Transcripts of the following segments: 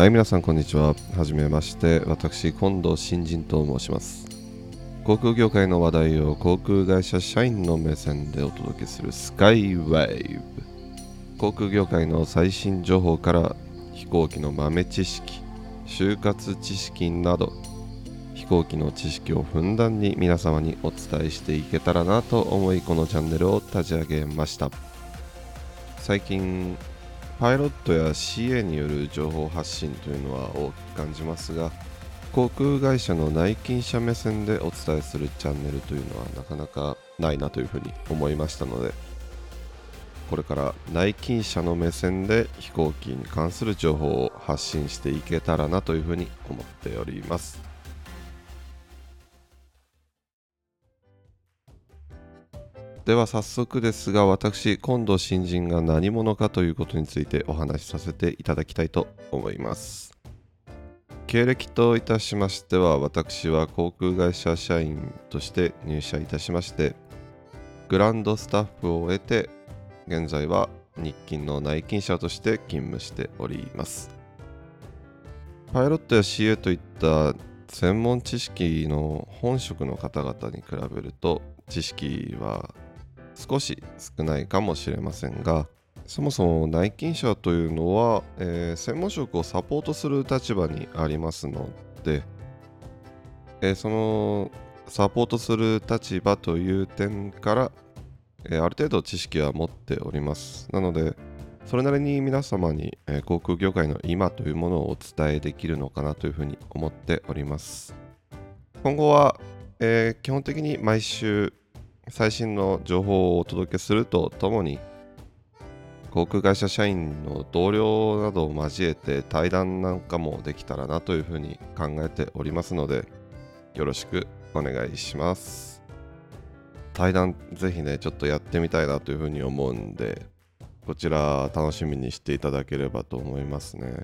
はい皆さんこんにちは。はじめまして。私近藤新人と申します。航空業界の話題を航空会社社員の目線でお届けするスカイウェイブ航空業界の最新情報から飛行機の豆知識就活知識など飛行機の知識をふんだんに皆様にお伝えしていけたらなと思いこのチャンネルを立ち上げました。最近パイロットや CA による情報発信というのは大きく感じますが航空会社の内勤者目線でお伝えするチャンネルというのはなかなかないなというふうに思いましたのでこれから内勤者の目線で飛行機に関する情報を発信していけたらなというふうに思っております。では早速ですが私今度新人が何者かということについてお話しさせていただきたいと思います。経歴といたしましては私は航空会社社員として入社いたしましてグランドスタッフを終えて現在は日勤の内勤者として勤務しております。パイロットや CA といった専門知識の本職の方々に比べると知識は少し少ないかもしれませんがそもそも内勤者というのは、えー、専門職をサポートする立場にありますので、えー、そのサポートする立場という点から、えー、ある程度知識は持っております。なのでそれなりに皆様に、え航空業界の今というものをお伝えできるのかなというふうに思っております。今後は、え基本的に毎週最新の情報をお届けするとともに航空会社社員の同僚などを交えて対談なんかもできたらなというふうに考えておりますのでよろしくお願いします。対談ぜひねちょっとやってみたいなというふうに思うんでこちら楽しみにしていただければと思いますね。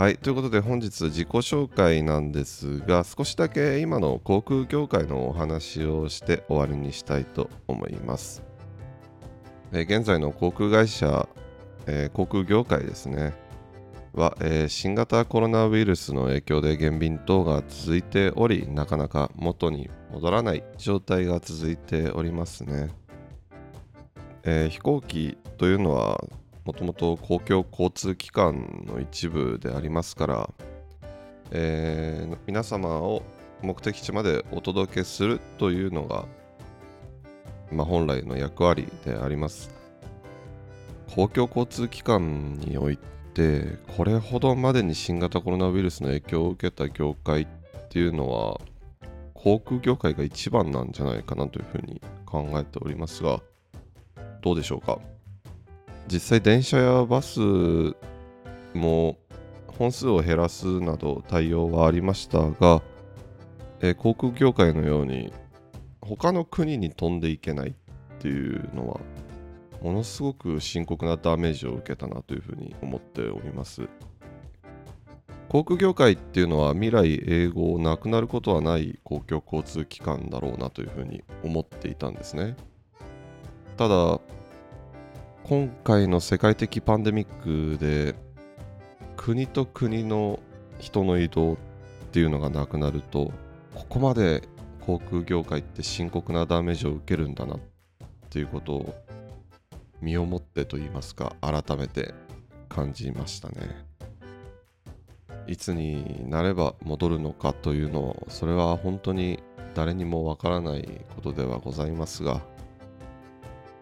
はい、ということで本日自己紹介なんですが少しだけ今の航空業界のお話をして終わりにしたいと思います。え現在の航空会社、えー、航空業界ですねは、えー、新型コロナウイルスの影響で減便等が続いておりなかなか元に戻らない状態が続いておりますね。えー、飛行機というのはもともと公共交通機関の一部でありますから、えー、皆様を目的地までお届けするというのが、まあ、本来の役割であります。公共交通機関においてこれほどまでに新型コロナウイルスの影響を受けた業界っていうのは航空業界が一番なんじゃないかなというふうに考えておりますがどうでしょうか？実際電車やバスも本数を減らすなど対応はありましたが、えー、航空業界のように他の国に飛んでいけないっていうのはものすごく深刻なダメージを受けたなというふうに思っております。航空業界っていうのは未来英語なくなることはない公共交通機関だろうなというふうに思っていたんですね。ただ今回の世界的パンデミックで国と国の人の移動っていうのがなくなるとここまで航空業界って深刻なダメージを受けるんだなっていうことを身をもってと言いますか改めて感じましたね。いつになれば戻るのかというのをそれは本当に誰にもわからないことではございますが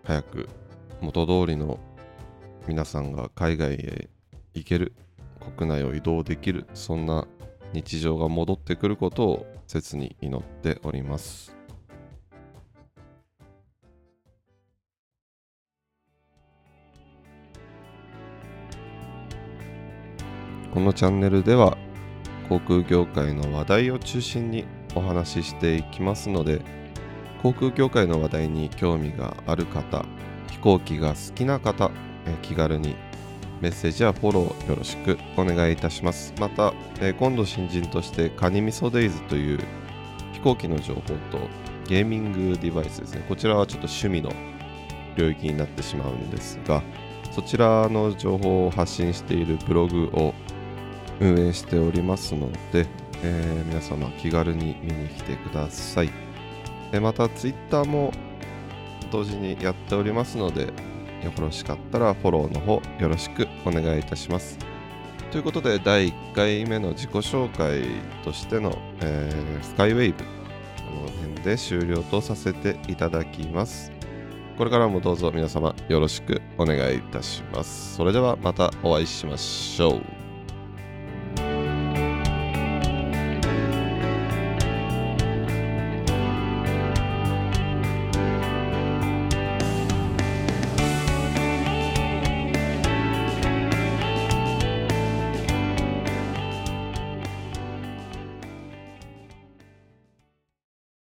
早く元通りの皆さんが海外へ行ける国内を移動できるそんな日常が戻ってくることを切に祈っております。このチャンネルでは航空業界の話題を中心にお話ししていきますので航空業界の話題に興味がある方飛行機が好きな方、気軽にメッセージやフォローよろしくお願いいたします。また、今度新人としてカニミソデイズという飛行機の情報とゲーミングデバイスですね。こちらはちょっと趣味の領域になってしまうんですが、そちらの情報を発信しているブログを運営しておりますので、えー皆様気軽に見に来てください。また Twitter も同時にやっておりますので、よろしかったらフォローの方よろしくお願いいたします。ということで第1回目の自己紹介としての、えースカイウェイブこの辺で終了とさせていただきます。これからもどうぞ皆様よろしくお願いいたします。それではまたお会いしましょう。